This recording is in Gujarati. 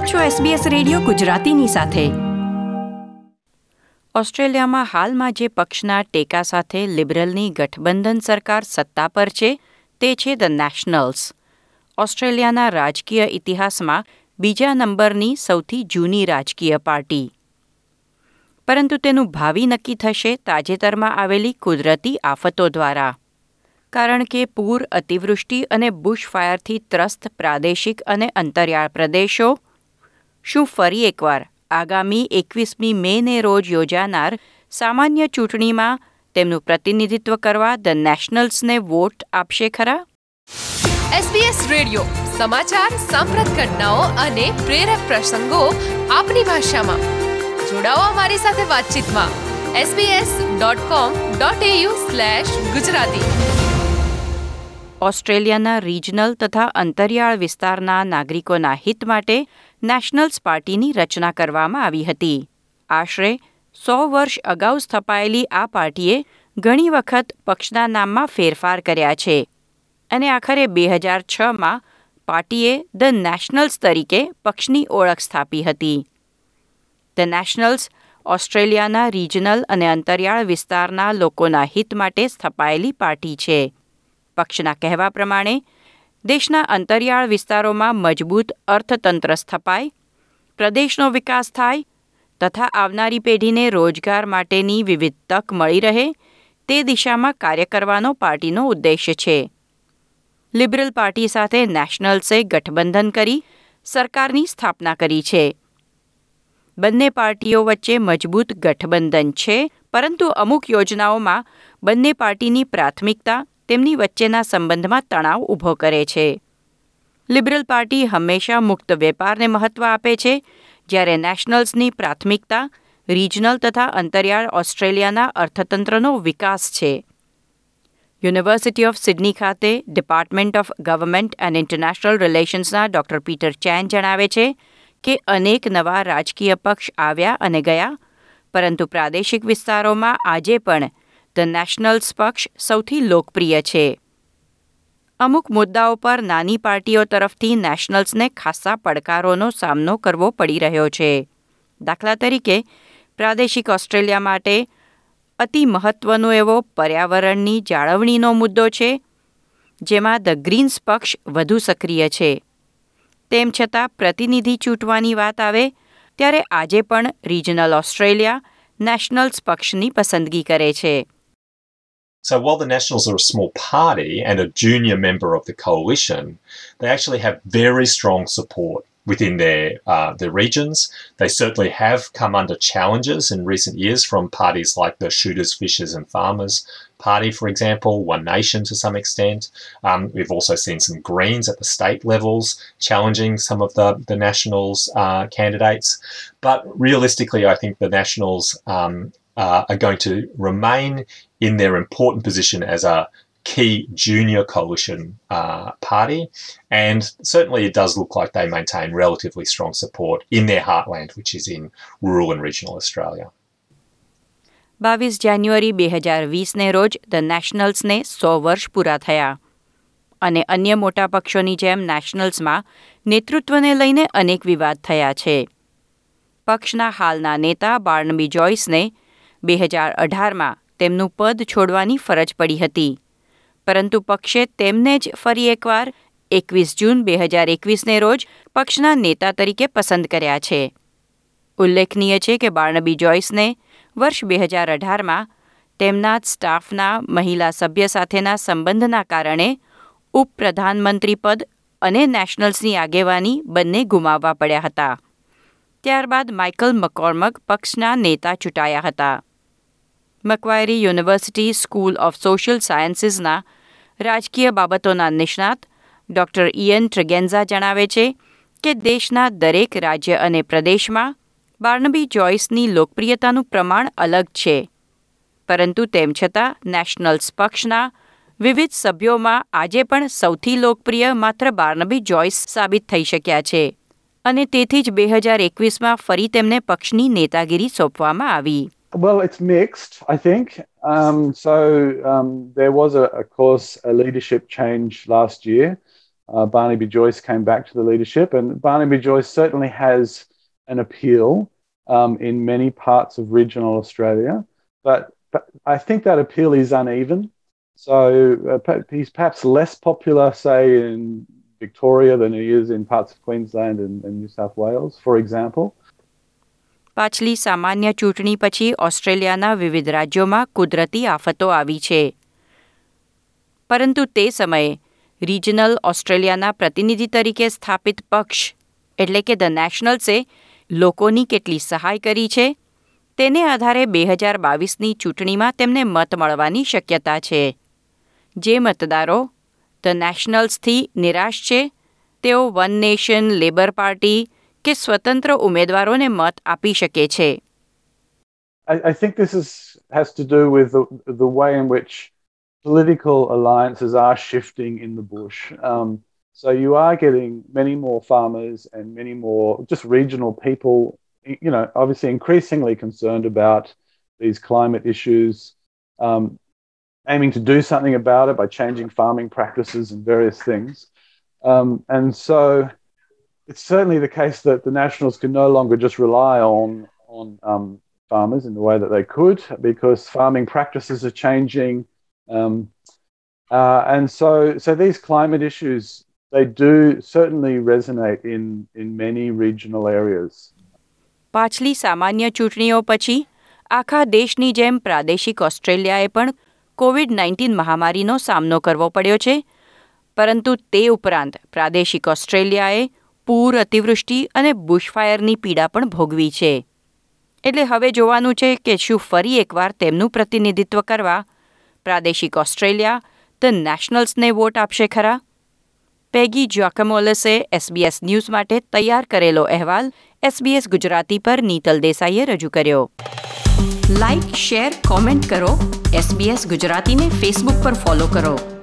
આપ છો SBS રેડિયો ગુજરાતીની સાથે. ઓસ્ટ્રેલિયામાં હાલમાં જે પક્ષના ટેકા સાથે લિબરલની ગઠબંધન સરકાર સત્તા પર છે, તે છે ધ નેશનલ્સ ઓસ્ટ્રેલિયાના રાજકીય ઇતિહાસમાં બીજા નંબરની સૌથી જૂની રાજકીય પાર્ટી. પરંતુ તેનું ભાવિ નક્કી થશે તાજેતરમાં આવેલી કુદરતી આફતો દ્વારા. કારણ કે પૂર અતિવૃષ્ટિ અને બુશફાયરથી ત્રસ્ત પ્રાદેશિક અને અંતરિયાળ પ્રદેશો શું ફરી એકવાર આગામી એકવીસમી મેને રોજ યોજાનાર સામાન્ય ચૂંટણીમાં તેમનું પ્રતિનિધિત્વ કરવા ધ નેશનલ્સને વોટ આપશે ખરા? એસબીએસ રેડિયો સમાચાર સાંપ્રત ઘટનાઓ અને પ્રેરક પ્રસંગો આપની ભાષામાં. જોડાઓ અમારી સાથે વાતચીતમાં. sbs.com.au ગુજરાતી. ઓસ્ટ્રેલિયાના રીજનલ તથા અંતરિયાળ વિસ્તારના નાગરિકોના હિત માટે નેશનલ્સ પાર્ટીની રચના કરવામાં આવી હતી. આશરે સો વર્ષ અગાઉ સ્થપાયેલી આ પાર્ટીએ ઘણી વખત પક્ષના નામમાં ફેરફાર કર્યા છે અને આખરે બે હજાર છમાં પાર્ટીએ ધ નેશનલ્સ તરીકે પક્ષની ઓળખ સ્થાપી હતી. ધ નેશનલ્સ ઓસ્ટ્રેલિયાના રિજનલ અને અંતરિયાળ વિસ્તારના લોકોના હિત માટે સ્થપાયેલી પાર્ટી છે. પક્ષના કહેવા પ્રમાણે દેશના અંતરિયાળ વિસ્તારોમાં મજબૂત અર્થતંત્ર સ્થપાય, પ્રદેશનો વિકાસ થાય તથા આવનારી પેઢીને રોજગાર માટેની વિવિધ તક મળી રહે તે દિશામાં કાર્ય કરવાનો પાર્ટીનો ઉદ્દેશ્ય છે. લિબરલ પાર્ટી સાથે નેશનલ્સે ગઠબંધન કરી સરકારની સ્થાપના કરી છે. બંને પાર્ટીઓ વચ્ચે મજબૂત ગઠબંધન છે, પરંતુ અમુક યોજનાઓમાં બંને પાર્ટીની પ્રાથમિકતા તેમની વચ્ચેના સંબંધમાં તણાવ ઊભો કરે છે. લિબરલ પાર્ટી હંમેશા મુક્ત વેપારને મહત્વ આપે છે, જ્યારે નેશનલ્સની પ્રાથમિકતા રિજનલ તથા અંતરિયાળ ઓસ્ટ્રેલિયાના અર્થતંત્રનો વિકાસ છે. યુનિવર્સિટી ઓફ સિડની ખાતે department of government and international રિલેશન્સના doctor Peter Chen જણાવે છે કે અનેક નવા રાજકીય પક્ષ આવ્યા અને ગયા, પરંતુ પ્રાદેશિક વિસ્તારોમાં આજે પણ ધ નેશનલ્સ પક્ષ સૌથી લોકપ્રિય છે. અમુક મુદ્દાઓ પર નાની પાર્ટીઓ તરફથી નેશનલ્સને ખાસ્સા પડકારોનો સામનો કરવો પડી રહ્યો છે. દાખલા તરીકે, પ્રાદેશિક ઓસ્ટ્રેલિયા માટે અતિ મહત્વનો એવો પર્યાવરણની જાળવણીનો મુદ્દો છે, જેમાં ધ ગ્રીન્સ પક્ષ વધુ સક્રિય છે. તેમ છતાં પ્રતિનિધિ ચૂંટવાની વાત આવે, ત્યારે આજે પણ રિજનલ ઓસ્ટ્રેલિયા નેશનલ્સ પક્ષની પસંદગી કરે છે. So while the Nationals are a small party and a junior member of the coalition, they actually have very strong support within their uh, their regions. They certainly have come under challenges in recent years from parties like the Shooters, Fishers, and Farmers Party, for example, One Nation to some extent. Um, we've also seen some Greens at the state levels challenging some of the the Nationals uh, candidates. But realistically, I think the Nationals um, uh, are going to remain in their important position as a key junior coalition uh, party. And certainly it does look like they maintain relatively strong support in their heartland, which is in rural and regional Australia. બાવીસ જાન્યુઆરી બે હજાર વીસને રોજ ધ નેશનલ્સને સો વર્ષ પૂરા થયા અને અન્ય મોટા પક્ષોની જેમ નેશનલ્સમાં નેતૃત્વને લઈને અનેક વિવાદ થયા છે પક્ષના હાલના નેતા બાર્નબી જોઈસને બે હજાર અઢારમાં તેમનું પદ છોડવાની ફરજ પડી હતી. પરંતુ પક્ષે તેમને જ ફરી એકવાર એકવીસ જૂન બે હજાર એકવીસને રોજ પક્ષના નેતા તરીકે પસંદ કર્યા છે. ઉલ્લેખનીય છે કે બાર્નબી જોઈસને વર્ષ બે હજાર અઢારમાં તેમના સ્ટાફના મહિલા સભ્ય સાથેના સંબંધના કારણે ઉપપ્રધાનમંત્રી પદ અને નેશનલ્સની આગેવાની બંને ગુમાવવા પડ્યા હતા. ત્યારબાદ માઇકલ મકોર્મક પક્ષના નેતા ચૂંટાયા હતા. Macquarie university school of social સાયન્સીસના રાજકીય બાબતોના નિષ્ણાત ડૉક્ટર ઇયન ટ્રિગેન્ઝા જણાવે છે કે દેશના દરેક રાજ્ય અને પ્રદેશમાં બાર્નબી જોઈસની લોકપ્રિયતાનું પ્રમાણ અલગ છે. પરંતુ તેમ છતાં નેશનલ્સ પક્ષના વિવિધ સભ્યોમાં આજે પણ સૌથી લોકપ્રિય માત્ર બાર્નબી જોઈસ સાબિત થઈ શક્યા છે અને તેથી જ બે હજાર એકવીસમાં ફરી તેમને પક્ષની નેતાગીરી સોંપવામાં આવી. Well, it's mixed, I think. Um, so um, there was, a, of course, a leadership change last year. uh, Barnaby Joyce came back to the leadership, and Barnaby Joyce certainly has an appeal um, in many parts of regional Australia, but, but I think that appeal is uneven. So uh, he's perhaps less popular, say, in Victoria than he is in parts of Queensland and, and New South Wales, for example. પાછલી સામાન્ય ચૂંટણી પછી ઓસ્ટ્રેલિયાના વિવિધ રાજ્યોમાં કુદરતી આફતો આવી છે. પરંતુ તે સમયે રિજનલ ઓસ્ટ્રેલિયાના પ્રતિનિધિ તરીકે સ્થાપિત પક્ષ, એટલે કે ધ નેશનલ્સે, લોકોની કેટલી સહાય કરી છે, તેને આધારે બે હજાર બાવીસની ચૂંટણીમાં તેમને મત મળવાની શક્યતા છે. જે મતદારો ધ નેશનલ્સથી નિરાશ છે, તેઓ વન નેશન લેબર પાર્ટી કે સ્વતંત્ર ઉમેદવારોને મત આપી શકે છે I, I think this is, has to do with the, the way in which political alliances are shifting in the bush. Um, so you are getting many more farmers and many more just regional people, you know, obviously increasingly concerned about these climate issues, um, aiming to do something about it by changing farming practices and various things. Um, and so it's certainly the case that the Nationals can no longer just rely on on um, farmers in the way that they could because farming practices are changing, um, uh, and so so these climate issues they do certainly resonate in in many regional areas. પાછલી સામાન્ય ચૂંટણીઓ પછી આખા દેશની જેમ પ્રાદેશિક ઓસ્ટ્રેલિયાએ પણ કોવિડ નાઇન્ટીન મહામારીનો સામનો કરવો પડ્યો છે પરંતુ તે ઉપરાંત પ્રાદેશિક ઓસ્ટ્રેલિયાએ પૂર અતિવૃષ્ટિ અને બુશફાયરની પીડા પણ ભોગવી છે. એટલે હવે જોવાનું છે કે શું ફરી એકવાર તેમનું પ્રતિનિધિત્વ કરવા પ્રાદેશિક ઓસ્ટ્રેલિયા ધ નેશનલ્સને વોટ આપશે ખરા? પેગી જ્વાકમોલસે એસબીએસ ન્યૂઝ માટે તૈયાર કરેલો અહેવાલ એસબીએસ ગુજરાતી પર નીતલ દેસાઈએ રજૂ કર્યો. લાઇક શેર, કોમેન્ટ કરો. એસબીએસ ગુજરાતીને ફેસબુક પર ફોલો કરો.